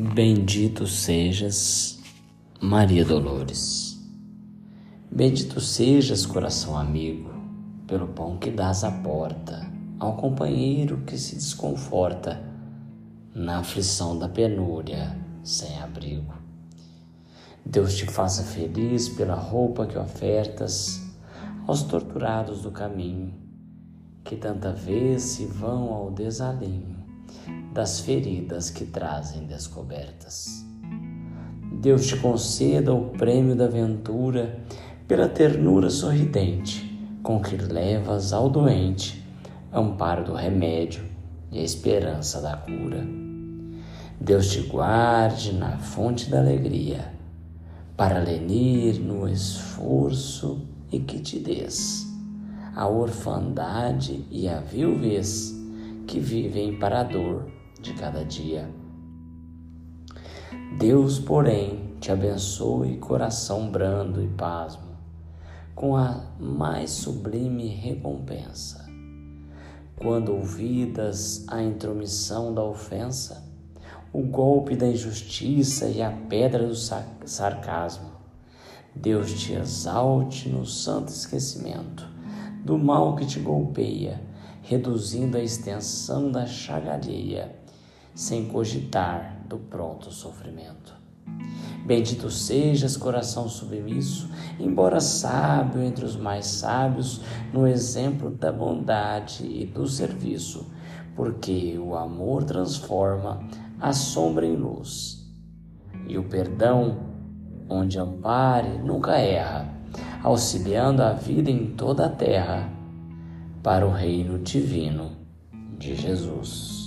Bendito sejas, Maria Dolores. Bendito sejas, coração amigo, pelo pão que dás à porta ao companheiro que se desconforta na aflição da penúria, sem abrigo. Deus te faça feliz pela roupa que ofertas aos torturados do caminho, que tanta vez se vão ao desalinho das feridas que trazem descobertas. Deus te conceda o prêmio da ventura pela ternura sorridente com que levas ao doente amparo do remédio e a esperança da cura. Deus te guarde na fonte da alegria, para lenir no esforço e que te des a orfandade e a viuvez que vivem para a dor de cada dia. Deus, porém, te abençoe coração brando e pasmo, com a mais sublime recompensa. Quando ouvidas a intromissão da ofensa, o golpe da injustiça e a pedra do sarcasmo, Deus te exalte no santo esquecimento do mal que te golpeia, reduzindo a extensão da chagaria sem cogitar do pronto sofrimento. Bendito sejas, coração submisso, embora sábio entre os mais sábios, no exemplo da bondade e do serviço, porque o amor transforma a sombra em luz. E o perdão, onde ampare, nunca erra, auxiliando a vida em toda a terra, para o reino divino de Jesus.